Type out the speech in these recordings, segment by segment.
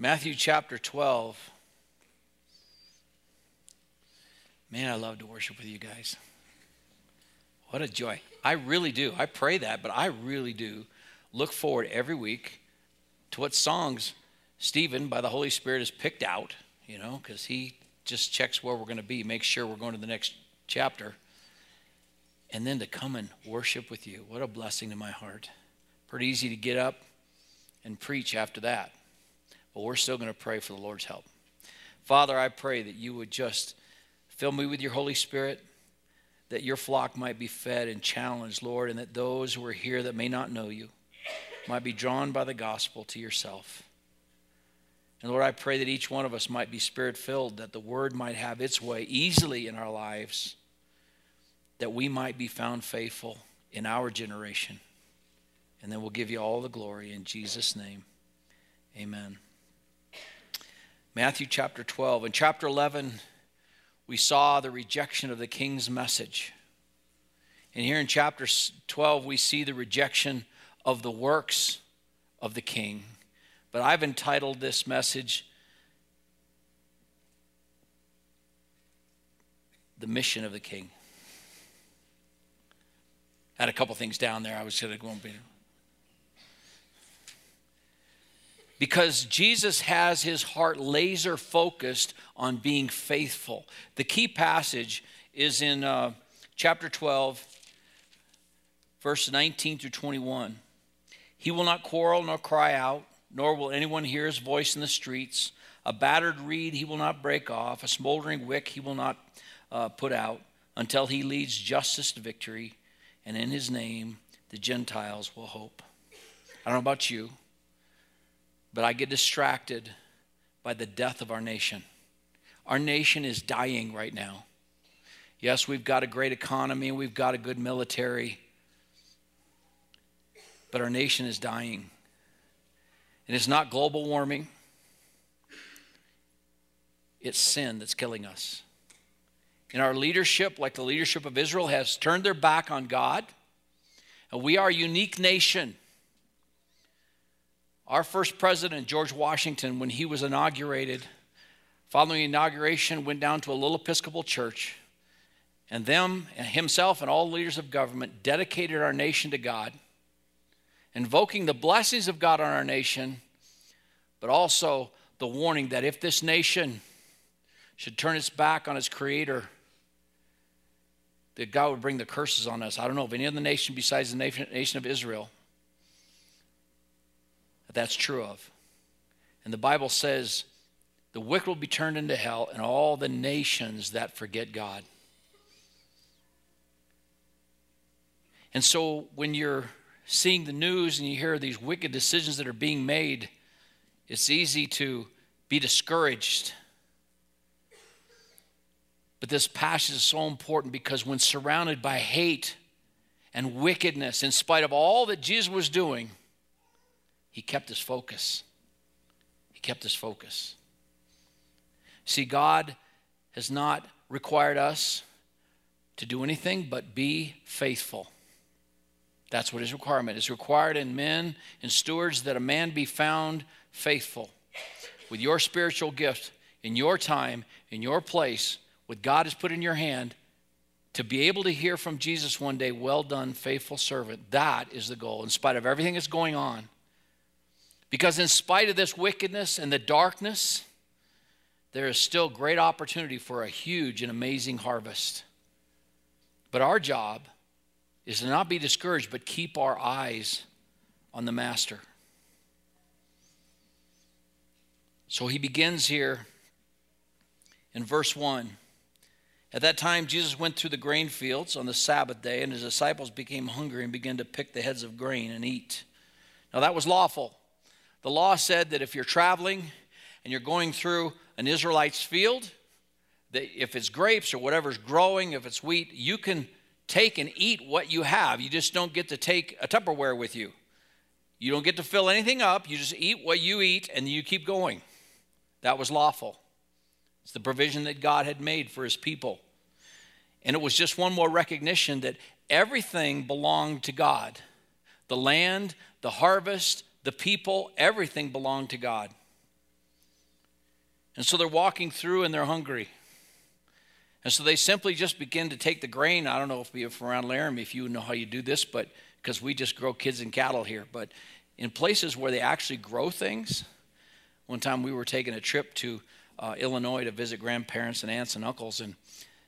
Matthew chapter 12. Man, I love to worship with you guys. What a joy. I really do. I pray that, but I really do look forward every week to what songs Stephen, by the Holy Spirit, has picked out, you know, because he just checks where we're going to be, makes sure we're going to the next chapter. And then to come and worship with you. What a blessing to my heart. Pretty easy to get up and preach after that. But we're still going to pray for the Lord's help. Father, I pray that you would just fill me with your Holy Spirit, that your flock might be fed and challenged, Lord, and that those who are here that may not know you might be drawn by the gospel to yourself. And Lord, I pray that each one of us might be spirit filled, that the word might have its way easily in our lives, that we might be found faithful in our generation. And then we'll give you all the glory in Jesus' name. Amen. Matthew chapter 12. In chapter 11, we saw the rejection of the king's message. And here in chapter 12, we see the rejection of the works of the king. But I've entitled this message, The Mission of the King. I had a couple things down there I was going to go because Jesus has his heart laser focused on being faithful. The key passage is in uh, chapter 12, verse 19 through 21. He will not quarrel nor cry out, nor will anyone hear his voice in the streets. A battered reed he will not break off, a smoldering wick he will not uh, put out, until he leads justice to victory, and in his name the Gentiles will hope. I don't know about you. But I get distracted by the death of our nation. Our nation is dying right now. Yes, we've got a great economy, we've got a good military, but our nation is dying. And it's not global warming, it's sin that's killing us. And our leadership, like the leadership of Israel, has turned their back on God. And we are a unique nation. Our first president, George Washington, when he was inaugurated, following the inauguration, went down to a little Episcopal church, and them himself and all leaders of government dedicated our nation to God, invoking the blessings of God on our nation, but also the warning that if this nation should turn its back on its creator, that God would bring the curses on us. I don't know of any other nation besides the nation of Israel that that's true of. And the Bible says the wicked will be turned into hell and all the nations that forget God. And so when you're seeing the news and you hear these wicked decisions that are being made, it's easy to be discouraged. But this passage is so important because when surrounded by hate and wickedness, in spite of all that Jesus was doing, he kept his focus. He kept his focus. See, God has not required us to do anything but be faithful. That's what his requirement is required in men and stewards that a man be found faithful with your spiritual gift in your time, in your place, what God has put in your hand, to be able to hear from Jesus one day, well done, faithful servant. That is the goal. In spite of everything that's going on, because in spite of this wickedness and the darkness, there is still great opportunity for a huge and amazing harvest. But our job is to not be discouraged, but keep our eyes on the Master. So he begins here in verse 1. At that time, Jesus went through the grain fields on the Sabbath day, and his disciples became hungry and began to pick the heads of grain and eat. Now, that was lawful the law said that if you're traveling and you're going through an Israelite's field, that if it's grapes or whatever's growing, if it's wheat, you can take and eat what you have. You just don't get to take a Tupperware with you. You don't get to fill anything up. You just eat what you eat and you keep going. That was lawful. It's the provision that God had made for his people. And it was just one more recognition that everything belonged to God the land, the harvest, the people, everything belonged to God. And so they're walking through and they're hungry. And so they simply just begin to take the grain. I don't know if you're around Laramie, if you know how you do this, but because we just grow kids and cattle here. But in places where they actually grow things, one time we were taking a trip to uh, Illinois to visit grandparents and aunts and uncles, and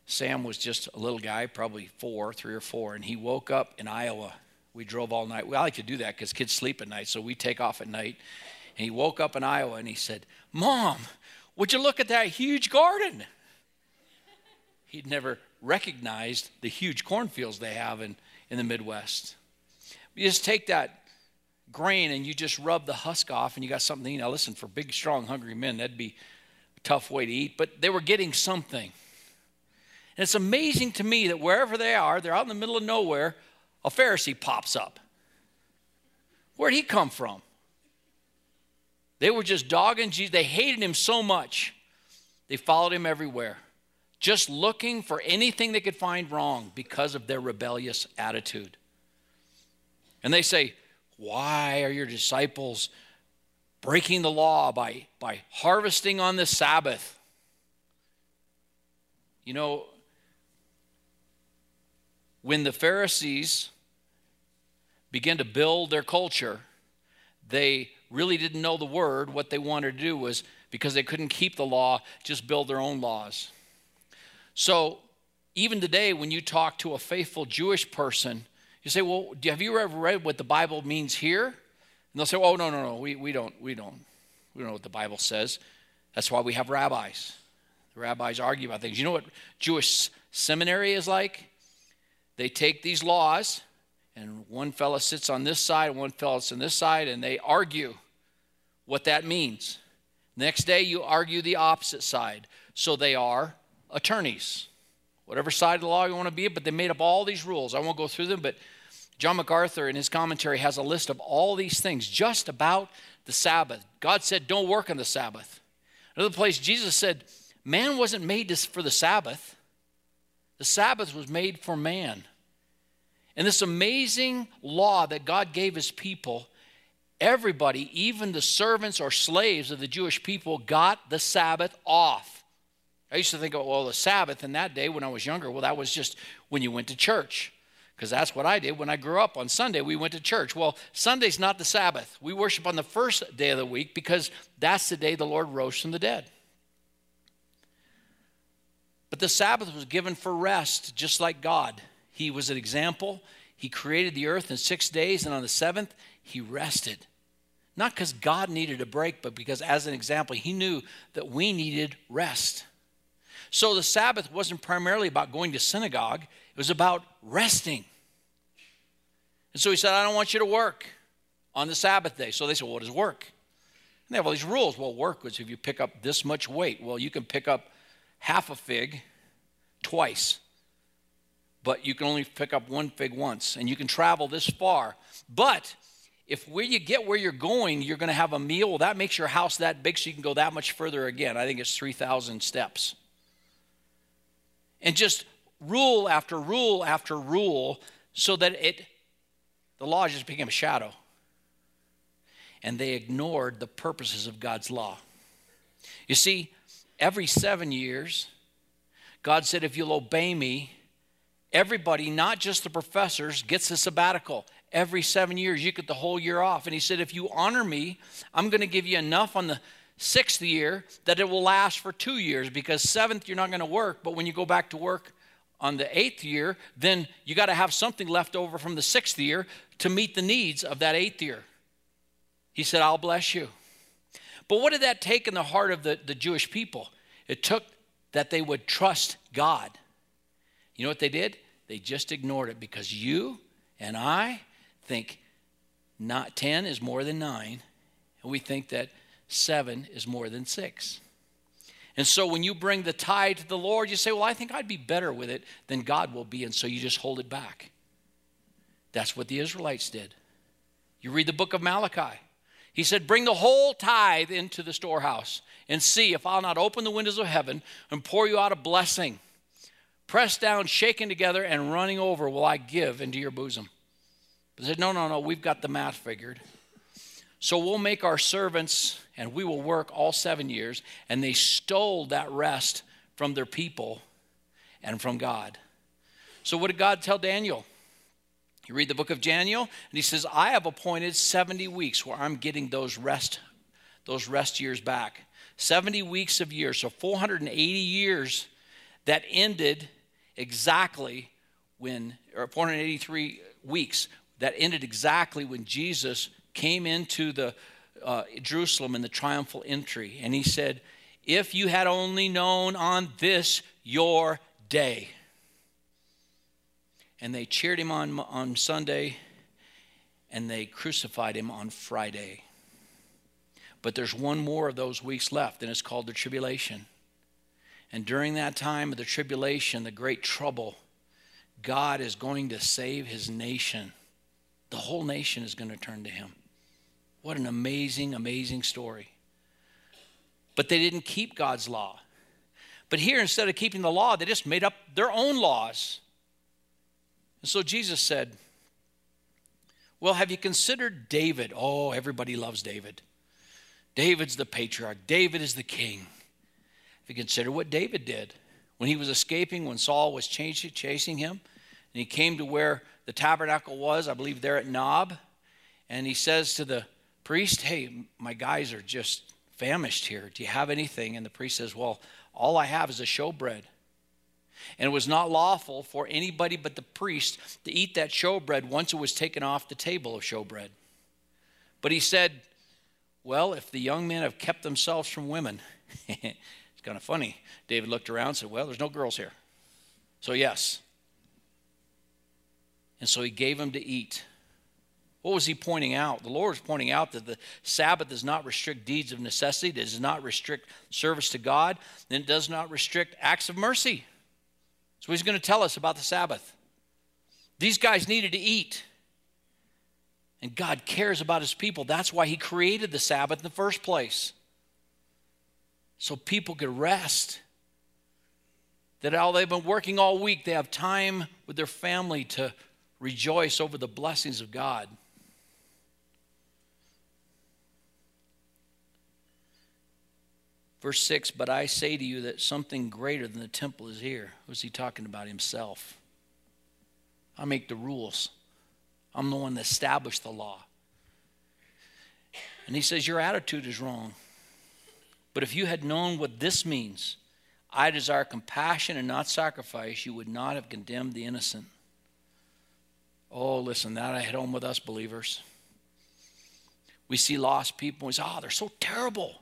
Sam was just a little guy, probably four, three or four, and he woke up in Iowa. We drove all night. We like to do that because kids sleep at night, so we take off at night. And he woke up in Iowa and he said, Mom, would you look at that huge garden? He'd never recognized the huge cornfields they have in, in the Midwest. You just take that grain and you just rub the husk off and you got something to eat. Now, listen, for big, strong, hungry men, that'd be a tough way to eat, but they were getting something. And it's amazing to me that wherever they are, they're out in the middle of nowhere, a Pharisee pops up. Where'd he come from? They were just dogging Jesus. They hated him so much, they followed him everywhere, just looking for anything they could find wrong because of their rebellious attitude. And they say, Why are your disciples breaking the law by, by harvesting on the Sabbath? You know, when the Pharisees began to build their culture, they really didn't know the word. What they wanted to do was, because they couldn't keep the law, just build their own laws. So, even today, when you talk to a faithful Jewish person, you say, Well, have you ever read what the Bible means here? And they'll say, Oh, no, no, no, we, we don't, we don't, we don't know what the Bible says. That's why we have rabbis. The rabbis argue about things. You know what Jewish seminary is like? They take these laws and one fellow sits on this side, one fellow sits on this side, and they argue what that means. Next day, you argue the opposite side. So they are attorneys, whatever side of the law you want to be, but they made up all these rules. I won't go through them, but John MacArthur in his commentary has a list of all these things just about the Sabbath. God said, Don't work on the Sabbath. Another place, Jesus said, Man wasn't made for the Sabbath, the Sabbath was made for man. And this amazing law that God gave his people, everybody, even the servants or slaves of the Jewish people, got the Sabbath off. I used to think, oh, well, the Sabbath in that day when I was younger, well, that was just when you went to church. Because that's what I did when I grew up. On Sunday, we went to church. Well, Sunday's not the Sabbath. We worship on the first day of the week because that's the day the Lord rose from the dead. But the Sabbath was given for rest, just like God. He was an example. He created the earth in six days, and on the seventh, he rested. Not because God needed a break, but because, as an example, he knew that we needed rest. So the Sabbath wasn't primarily about going to synagogue, it was about resting. And so he said, I don't want you to work on the Sabbath day. So they said, well, What is work? And they have all these rules. Well, work was if you pick up this much weight. Well, you can pick up half a fig twice but you can only pick up one fig once and you can travel this far. But if where you get where you're going, you're going to have a meal, that makes your house that big so you can go that much further again. I think it's 3,000 steps. And just rule after rule after rule so that it, the law just became a shadow. And they ignored the purposes of God's law. You see, every seven years, God said, if you'll obey me, Everybody, not just the professors, gets a sabbatical. Every seven years, you get the whole year off. And he said, If you honor me, I'm going to give you enough on the sixth year that it will last for two years because seventh, you're not going to work. But when you go back to work on the eighth year, then you got to have something left over from the sixth year to meet the needs of that eighth year. He said, I'll bless you. But what did that take in the heart of the, the Jewish people? It took that they would trust God. You know what they did? They just ignored it because you and I think not 10 is more than 9, and we think that 7 is more than 6. And so when you bring the tithe to the Lord, you say, Well, I think I'd be better with it than God will be, and so you just hold it back. That's what the Israelites did. You read the book of Malachi. He said, Bring the whole tithe into the storehouse and see if I'll not open the windows of heaven and pour you out a blessing pressed down, shaken together, and running over will I give into your bosom. They said, No, no, no, we've got the math figured. So we'll make our servants and we will work all seven years. And they stole that rest from their people and from God. So, what did God tell Daniel? You read the book of Daniel, and he says, I have appointed 70 weeks where I'm getting those rest, those rest years back. 70 weeks of years, so 480 years that ended exactly when, or 483 weeks that ended exactly when Jesus came into the uh, Jerusalem in the triumphal entry. And he said, If you had only known on this your day. And they cheered him on, on Sunday and they crucified him on Friday. But there's one more of those weeks left, and it's called the tribulation. And during that time of the tribulation, the great trouble, God is going to save his nation. The whole nation is going to turn to him. What an amazing, amazing story. But they didn't keep God's law. But here, instead of keeping the law, they just made up their own laws. And so Jesus said, Well, have you considered David? Oh, everybody loves David. David's the patriarch, David is the king. Considered what David did when he was escaping, when Saul was chasing him, and he came to where the tabernacle was, I believe there at Nob, and he says to the priest, Hey, my guys are just famished here. Do you have anything? And the priest says, Well, all I have is a showbread. And it was not lawful for anybody but the priest to eat that showbread once it was taken off the table of showbread. But he said, Well, if the young men have kept themselves from women, it's kind of funny. David looked around and said, Well, there's no girls here. So, yes. And so he gave them to eat. What was he pointing out? The Lord was pointing out that the Sabbath does not restrict deeds of necessity, does not restrict service to God, and it does not restrict acts of mercy. So he's going to tell us about the Sabbath. These guys needed to eat. And God cares about his people. That's why he created the Sabbath in the first place. So people could rest. That all they've been working all week, they have time with their family to rejoice over the blessings of God. Verse 6 But I say to you that something greater than the temple is here. Who's he talking about? Himself. I make the rules, I'm the one that established the law. And he says, Your attitude is wrong. But if you had known what this means, I desire compassion and not sacrifice, you would not have condemned the innocent. Oh, listen, that I hit home with us believers. We see lost people and we say, Oh, they're so terrible.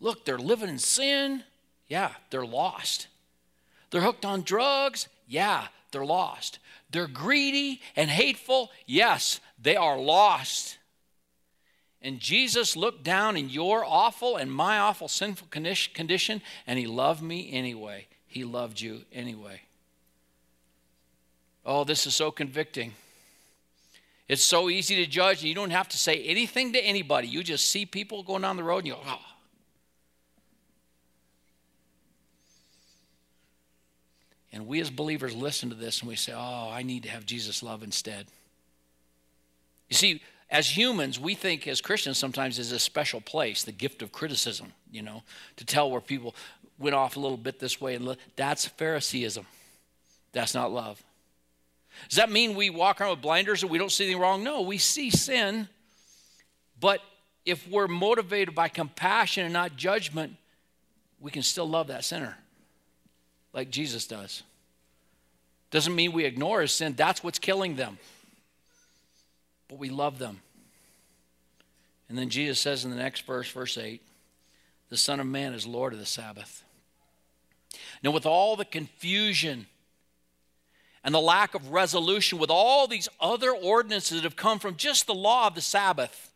Look, they're living in sin. Yeah, they're lost. They're hooked on drugs. Yeah, they're lost. They're greedy and hateful. Yes, they are lost. And Jesus looked down in your awful and my awful sinful condition, and He loved me anyway. He loved you anyway. Oh, this is so convicting. It's so easy to judge, and you don't have to say anything to anybody. You just see people going down the road, and you go, oh, And we as believers listen to this and we say, oh, I need to have Jesus' love instead. You see, as humans, we think as Christians sometimes is a special place, the gift of criticism, you know, to tell where people went off a little bit this way. and That's Phariseeism. That's not love. Does that mean we walk around with blinders and we don't see anything wrong? No, we see sin. But if we're motivated by compassion and not judgment, we can still love that sinner like Jesus does. Doesn't mean we ignore his sin, that's what's killing them. But we love them. And then Jesus says in the next verse, verse 8, the Son of Man is Lord of the Sabbath. Now, with all the confusion and the lack of resolution, with all these other ordinances that have come from just the law of the Sabbath,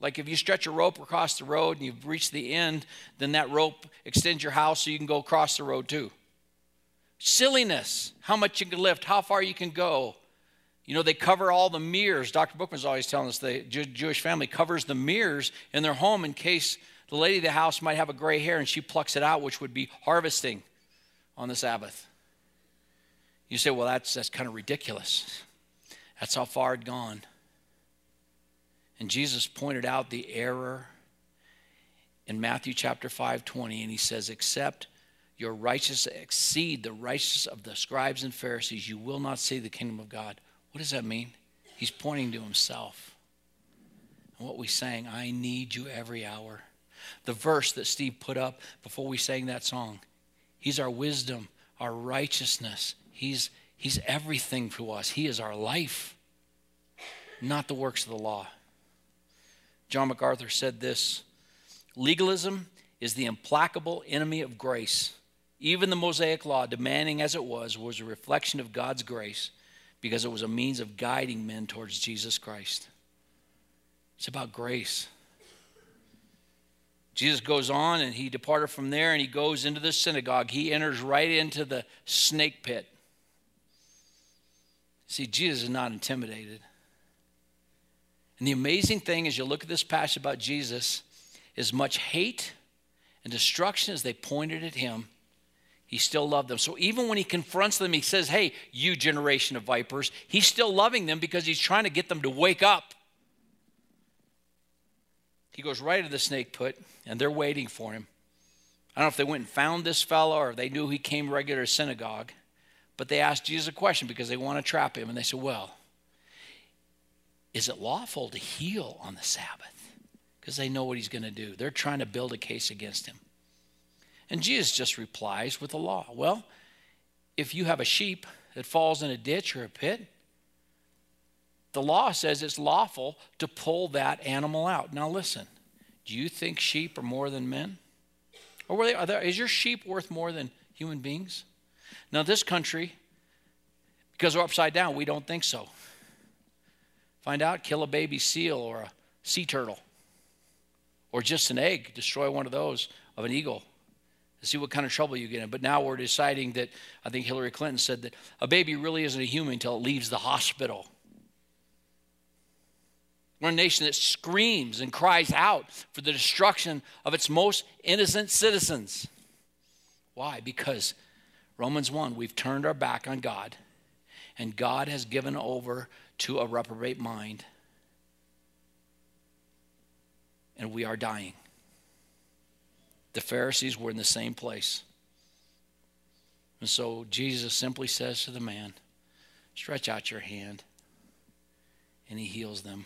like if you stretch a rope across the road and you've reached the end, then that rope extends your house so you can go across the road too. Silliness, how much you can lift, how far you can go. You know, they cover all the mirrors. Dr. Bookman's always telling us the Jewish family covers the mirrors in their home in case the lady of the house might have a gray hair and she plucks it out, which would be harvesting on the Sabbath. You say, well, that's, that's kind of ridiculous. That's how far it gone. And Jesus pointed out the error in Matthew chapter 5 20, and he says, Except your righteousness exceed the righteousness of the scribes and Pharisees, you will not see the kingdom of God. What does that mean? He's pointing to himself. And what we sang, I need you every hour. The verse that Steve put up before we sang that song, He's our wisdom, our righteousness. He's, he's everything to us. He is our life, not the works of the law. John MacArthur said this Legalism is the implacable enemy of grace. Even the Mosaic Law, demanding as it was, was a reflection of God's grace because it was a means of guiding men towards Jesus Christ. It's about grace. Jesus goes on and he departed from there and he goes into the synagogue. He enters right into the snake pit. See, Jesus is not intimidated. And the amazing thing as you look at this passage about Jesus, as much hate and destruction as they pointed at him, he still loved them. So even when he confronts them, he says, Hey, you generation of vipers, he's still loving them because he's trying to get them to wake up. He goes right to the snake pit, and they're waiting for him. I don't know if they went and found this fellow or they knew he came regular to synagogue, but they asked Jesus a question because they want to trap him. And they said, Well, is it lawful to heal on the Sabbath? Because they know what he's going to do. They're trying to build a case against him. And Jesus just replies with the law. Well, if you have a sheep that falls in a ditch or a pit, the law says it's lawful to pull that animal out. Now, listen, do you think sheep are more than men? Or they, there, is your sheep worth more than human beings? Now, this country, because we're upside down, we don't think so. Find out, kill a baby seal or a sea turtle, or just an egg, destroy one of those of an eagle see what kind of trouble you get in. But now we're deciding that I think Hillary Clinton said that a baby really isn't a human until it leaves the hospital. We're a nation that screams and cries out for the destruction of its most innocent citizens. Why? Because Romans 1, we've turned our back on God, and God has given over to a reprobate mind. And we are dying. The Pharisees were in the same place. And so Jesus simply says to the man, Stretch out your hand. And he heals them.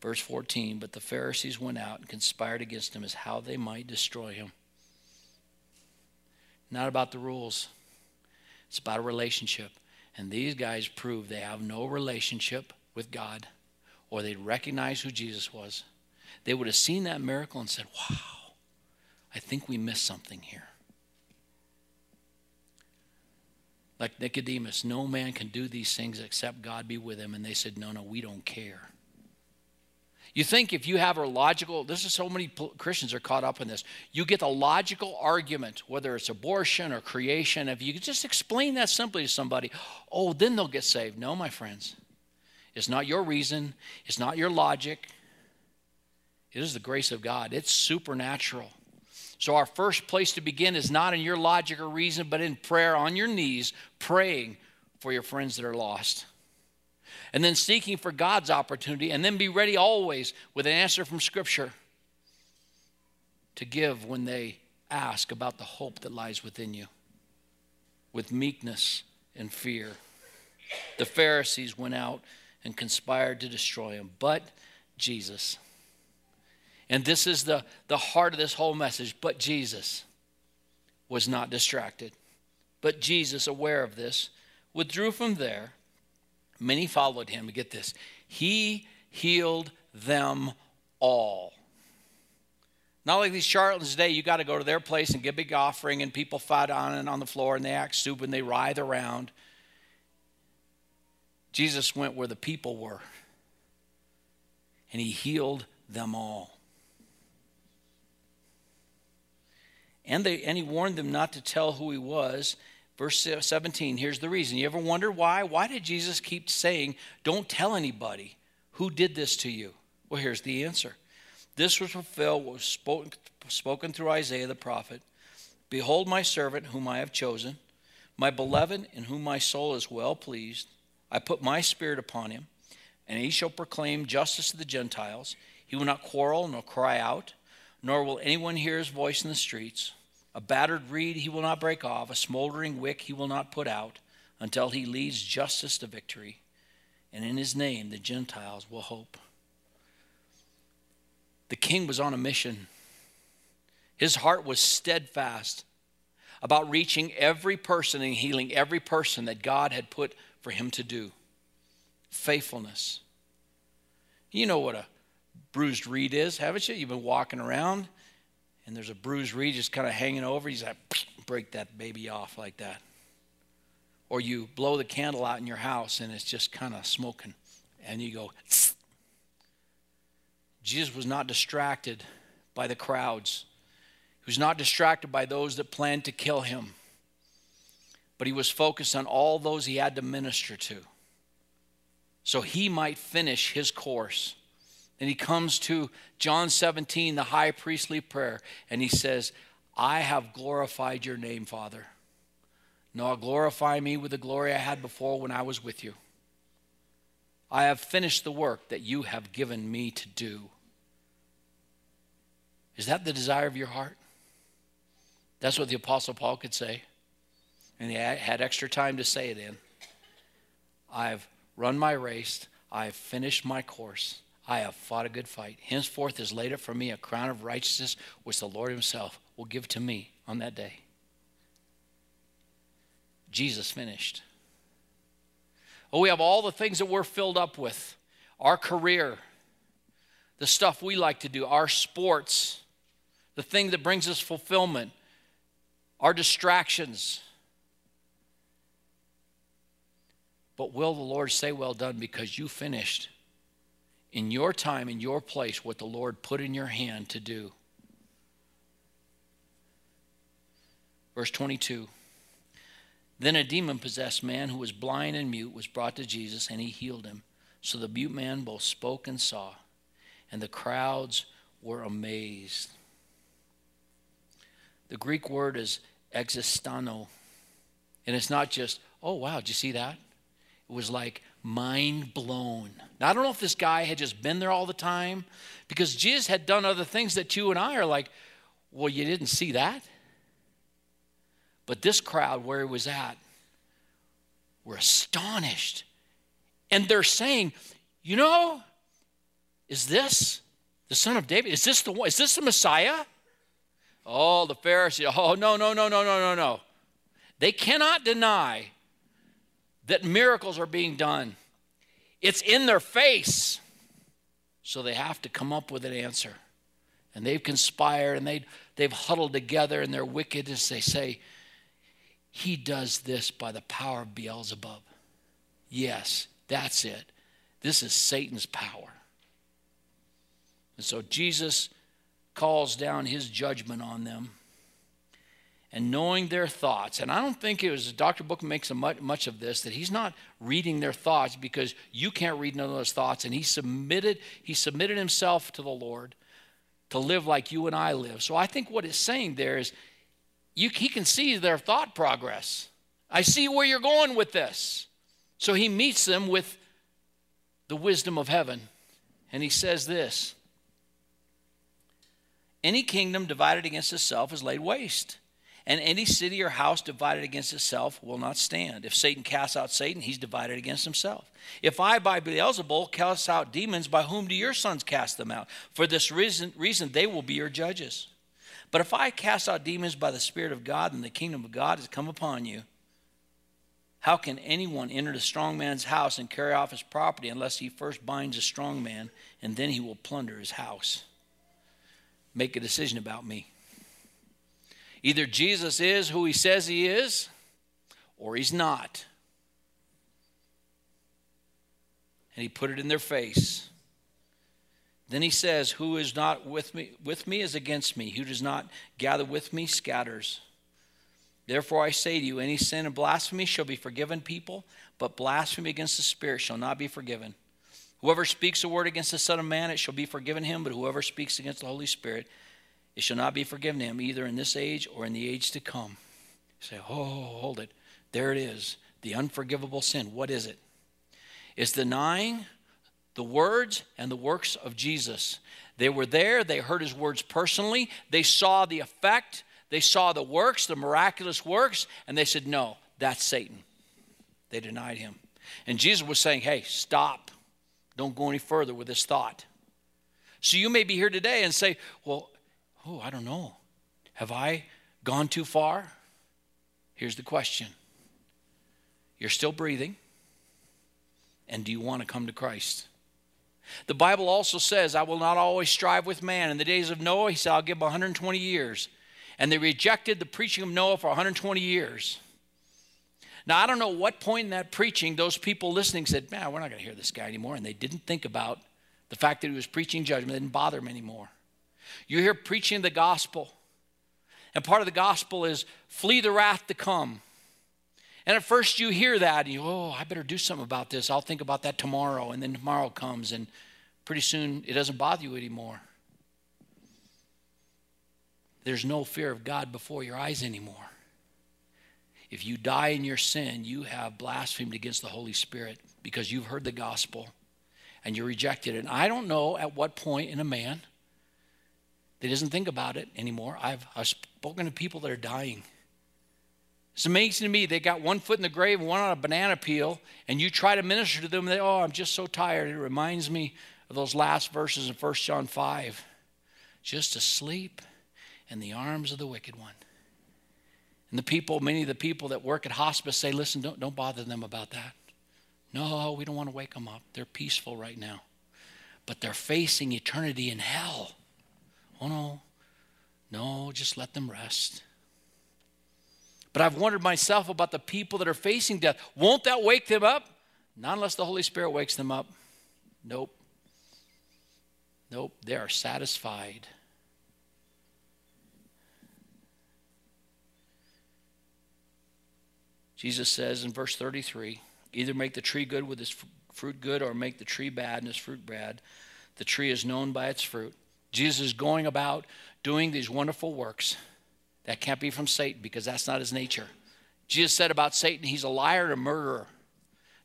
Verse 14 But the Pharisees went out and conspired against him as how they might destroy him. Not about the rules, it's about a relationship. And these guys prove they have no relationship with God, or they'd recognize who Jesus was. They would have seen that miracle and said, Wow, I think we missed something here. Like Nicodemus, no man can do these things except God be with him. And they said, No, no, we don't care. You think if you have a logical, this is so many Christians are caught up in this. You get the logical argument, whether it's abortion or creation, if you just explain that simply to somebody, oh, then they'll get saved. No, my friends. It's not your reason, it's not your logic. It is the grace of God, it's supernatural. So, our first place to begin is not in your logic or reason, but in prayer on your knees, praying for your friends that are lost and then seeking for God's opportunity, and then be ready always with an answer from Scripture to give when they ask about the hope that lies within you with meekness and fear. The Pharisees went out and conspired to destroy him, but Jesus. And this is the, the heart of this whole message. But Jesus was not distracted. But Jesus, aware of this, withdrew from there Many followed him. Get this. He healed them all. Not like these charlatans today, you got to go to their place and give a big offering, and people fight on and on the floor, and they act stupid, and they writhe around. Jesus went where the people were, and he healed them all. And, they, and he warned them not to tell who he was Verse 17, here's the reason. You ever wonder why? Why did Jesus keep saying, Don't tell anybody who did this to you? Well, here's the answer. This was fulfilled what was spoken, spoken through Isaiah the prophet. Behold, my servant, whom I have chosen, my beloved, in whom my soul is well pleased. I put my spirit upon him. and he shall proclaim justice to the Gentiles. He will not quarrel nor cry out, nor will anyone hear his voice in the streets. A battered reed he will not break off, a smoldering wick he will not put out, until he leads justice to victory. And in his name the Gentiles will hope. The king was on a mission. His heart was steadfast about reaching every person and healing every person that God had put for him to do. Faithfulness. You know what a bruised reed is, haven't you? You've been walking around and there's a bruised reed just kind of hanging over. He's like, break that baby off like that. Or you blow the candle out in your house and it's just kind of smoking and you go, Tss. Jesus was not distracted by the crowds. He was not distracted by those that planned to kill him, but he was focused on all those he had to minister to so he might finish his course. And he comes to John 17, the high priestly prayer, and he says, I have glorified your name, Father. Now glorify me with the glory I had before when I was with you. I have finished the work that you have given me to do. Is that the desire of your heart? That's what the Apostle Paul could say. And he had extra time to say it in. I've run my race. I have finished my course. I have fought a good fight. Henceforth is laid up for me a crown of righteousness, which the Lord Himself will give to me on that day. Jesus finished. Oh, we have all the things that we're filled up with our career, the stuff we like to do, our sports, the thing that brings us fulfillment, our distractions. But will the Lord say, Well done, because you finished in your time, in your place, what the Lord put in your hand to do? Verse 22. Then a demon possessed man who was blind and mute was brought to Jesus, and he healed him. So the mute man both spoke and saw, and the crowds were amazed. The Greek word is existano, and it's not just, oh, wow, did you see that? It was like mind blown. Now, I don't know if this guy had just been there all the time, because Jesus had done other things that you and I are like, well, you didn't see that? But this crowd, where he was at, were astonished. And they're saying, you know, is this the son of David? Is this the one? Is this the Messiah? Oh, the Pharisees. Oh, no, no, no, no, no, no, no. They cannot deny that miracles are being done. It's in their face. So they have to come up with an answer. And they've conspired and they, they've huddled together in their wickedness. They say, he does this by the power of Beelzebub. Yes, that's it. This is Satan's power. And so Jesus calls down his judgment on them. And knowing their thoughts, and I don't think it was, Dr. Book makes much of this, that he's not reading their thoughts because you can't read none of those thoughts. And he submitted, he submitted himself to the Lord to live like you and I live. So I think what it's saying there is you, he can see their thought progress. I see where you're going with this. So he meets them with the wisdom of heaven. And he says this Any kingdom divided against itself is laid waste. And any city or house divided against itself will not stand. If Satan casts out Satan, he's divided against himself. If I, by Beelzebul, cast out demons, by whom do your sons cast them out? For this reason, reason they will be your judges. But if I cast out demons by the Spirit of God, and the kingdom of God has come upon you, how can anyone enter the strong man's house and carry off his property unless he first binds a strong man, and then he will plunder his house? Make a decision about me. Either Jesus is who he says he is, or he's not. And he put it in their face. Then he says, Who is not with me, with me is against me. Who does not gather with me scatters. Therefore I say to you, any sin and blasphemy shall be forgiven people, but blasphemy against the Spirit shall not be forgiven. Whoever speaks a word against the Son of Man, it shall be forgiven him, but whoever speaks against the Holy Spirit, it shall not be forgiven him, either in this age or in the age to come. You say, oh, hold it. There it is. The unforgivable sin. What is it? It's denying the words and the works of Jesus. They were there, they heard his words personally, they saw the effect, they saw the works, the miraculous works, and they said, No, that's Satan. They denied him. And Jesus was saying, Hey, stop. Don't go any further with this thought. So you may be here today and say, Well, oh, I don't know. Have I gone too far? Here's the question You're still breathing, and do you want to come to Christ? The Bible also says, I will not always strive with man. In the days of Noah, he said, I'll give him 120 years. And they rejected the preaching of Noah for 120 years. Now, I don't know what point in that preaching those people listening said, Man, we're not going to hear this guy anymore. And they didn't think about the fact that he was preaching judgment. It didn't bother them anymore. You're here preaching the gospel. And part of the gospel is flee the wrath to come. And at first you hear that and you, oh, I better do something about this. I'll think about that tomorrow. And then tomorrow comes and pretty soon it doesn't bother you anymore. There's no fear of God before your eyes anymore. If you die in your sin, you have blasphemed against the Holy Spirit because you've heard the gospel and you rejected it. And I don't know at what point in a man that doesn't think about it anymore. I've, I've spoken to people that are dying. It's amazing to me. They got one foot in the grave one on a banana peel, and you try to minister to them. They, oh, I'm just so tired. It reminds me of those last verses in 1 John 5 just asleep in the arms of the wicked one. And the people, many of the people that work at hospice say, listen, don't, don't bother them about that. No, we don't want to wake them up. They're peaceful right now. But they're facing eternity in hell. Oh, no. No, just let them rest. But I've wondered myself about the people that are facing death. Won't that wake them up? Not unless the Holy Spirit wakes them up. Nope. Nope. They are satisfied. Jesus says in verse 33 either make the tree good with its fruit good or make the tree bad and its fruit bad. The tree is known by its fruit. Jesus is going about doing these wonderful works. That can't be from Satan because that's not his nature. Jesus said about Satan, he's a liar and a murderer.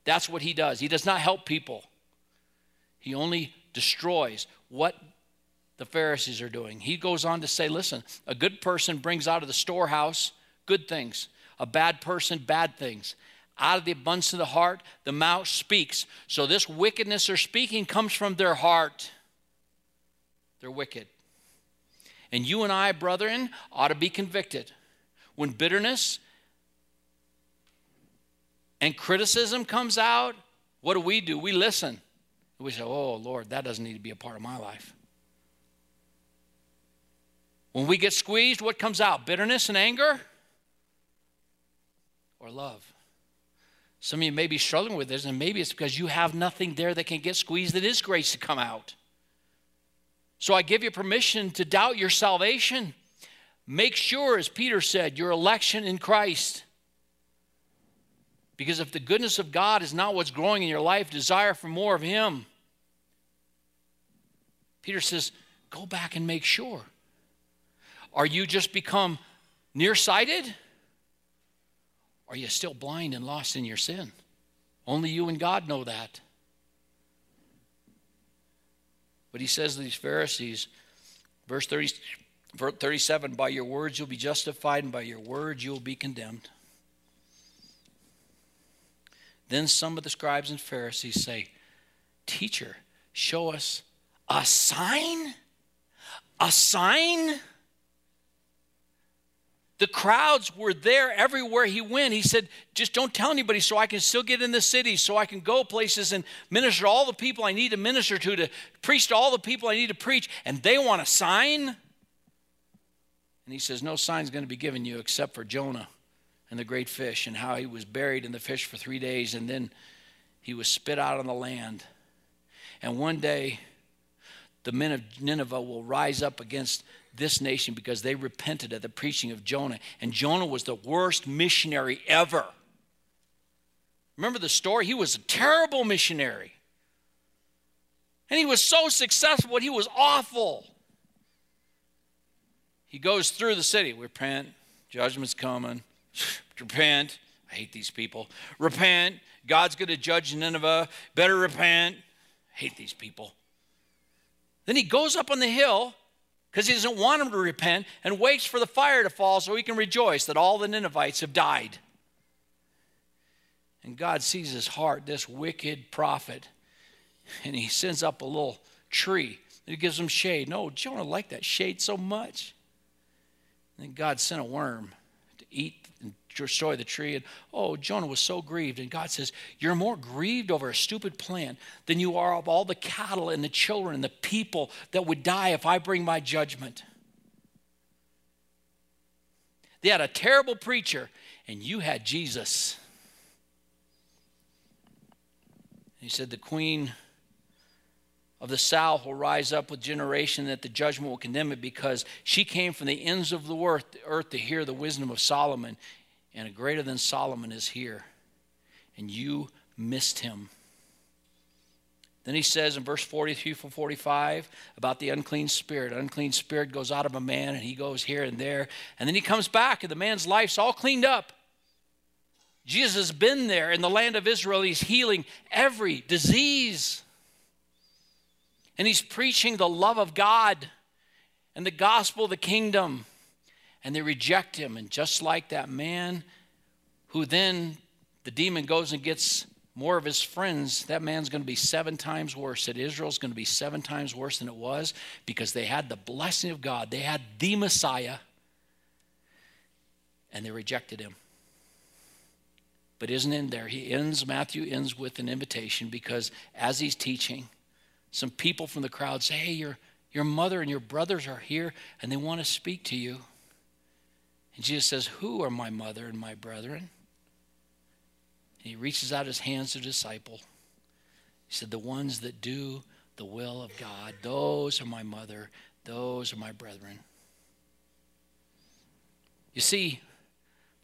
That's what he does. He does not help people, he only destroys what the Pharisees are doing. He goes on to say, listen, a good person brings out of the storehouse good things a bad person, bad things. Out of the abundance of the heart, the mouth speaks. So, this wickedness they're speaking comes from their heart. They're wicked. And you and I, brethren, ought to be convicted. When bitterness and criticism comes out, what do we do? We listen. We say, Oh, Lord, that doesn't need to be a part of my life. When we get squeezed, what comes out? Bitterness and anger? or love. Some of you may be struggling with this, and maybe it's because you have nothing there that can get squeezed that is grace to come out. So I give you permission to doubt your salvation. Make sure, as Peter said, your election in Christ. Because if the goodness of God is not what's growing in your life, desire for more of Him. Peter says, go back and make sure. Are you just become nearsighted? Are you still blind and lost in your sin? Only you and God know that. But he says to these Pharisees, verse 30, 37 By your words you'll be justified, and by your words you'll be condemned. Then some of the scribes and Pharisees say, Teacher, show us a sign? A sign? The crowds were there everywhere he went. He said, Just don't tell anybody so I can still get in the city, so I can go places and minister to all the people I need to minister to, to preach to all the people I need to preach. And they want a sign. And he says, No sign's going to be given you except for Jonah and the great fish and how he was buried in the fish for three days and then he was spit out on the land. And one day, the men of Nineveh will rise up against this nation because they repented at the preaching of Jonah. And Jonah was the worst missionary ever. Remember the story? He was a terrible missionary. And he was so successful, but he was awful. He goes through the city. Repent, judgment's coming. repent. I hate these people. Repent. God's going to judge Nineveh. Better repent. hate these people. Then he goes up on the hill because he doesn't want them to repent and waits for the fire to fall so he can rejoice that all the Ninevites have died. And God sees his heart, this wicked prophet, and he sends up a little tree. He gives him shade. No, Jonah liked that shade so much. And then God sent a worm to eat destroy the tree. And oh, Jonah was so grieved. And God says, You're more grieved over a stupid plan than you are of all the cattle and the children and the people that would die if I bring my judgment. They had a terrible preacher, and you had Jesus. He said, The queen of the south will rise up with generation that the judgment will condemn it because she came from the ends of the earth, earth to hear the wisdom of Solomon, and a greater than Solomon is here. And you missed him. Then he says in verse 43 from 45 about the unclean spirit. Unclean spirit goes out of a man and he goes here and there. And then he comes back and the man's life's all cleaned up. Jesus has been there in the land of Israel. He's healing every disease and he's preaching the love of God and the gospel of the kingdom. And they reject him. And just like that man who then the demon goes and gets more of his friends, that man's going to be seven times worse. That Israel's going to be seven times worse than it was because they had the blessing of God. They had the Messiah and they rejected him. But isn't in there? He ends, Matthew ends with an invitation because as he's teaching, some people from the crowd say, Hey, your, your mother and your brothers are here and they want to speak to you. And Jesus says, Who are my mother and my brethren? And he reaches out his hands to the disciple. He said, The ones that do the will of God, those are my mother, those are my brethren. You see,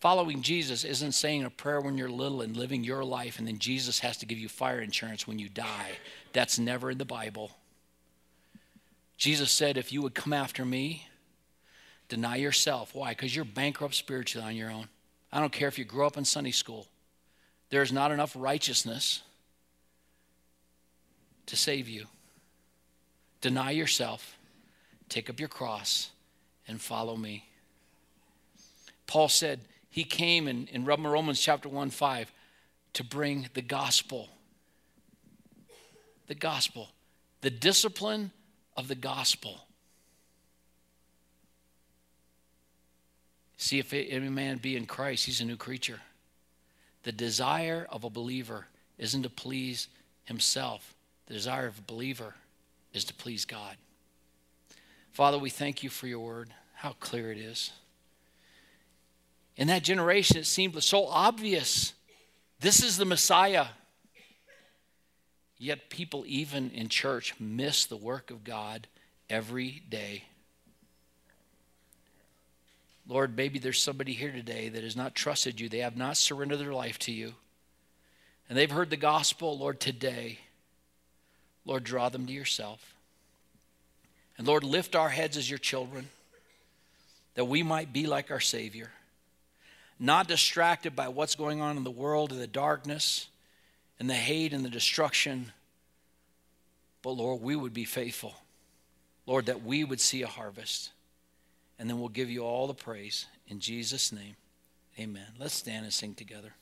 Following Jesus isn't saying a prayer when you're little and living your life, and then Jesus has to give you fire insurance when you die. That's never in the Bible. Jesus said, If you would come after me, deny yourself. Why? Because you're bankrupt spiritually on your own. I don't care if you grew up in Sunday school, there's not enough righteousness to save you. Deny yourself, take up your cross, and follow me. Paul said, he came in, in Romans chapter 1 5 to bring the gospel. The gospel. The discipline of the gospel. See if any man be in Christ, he's a new creature. The desire of a believer isn't to please himself, the desire of a believer is to please God. Father, we thank you for your word, how clear it is. In that generation, it seemed so obvious. This is the Messiah. Yet people, even in church, miss the work of God every day. Lord, maybe there's somebody here today that has not trusted you. They have not surrendered their life to you. And they've heard the gospel, Lord, today. Lord, draw them to yourself. And Lord, lift our heads as your children that we might be like our Savior not distracted by what's going on in the world and the darkness and the hate and the destruction. But Lord, we would be faithful. Lord, that we would see a harvest. And then we'll give you all the praise. In Jesus' name, amen. Let's stand and sing together.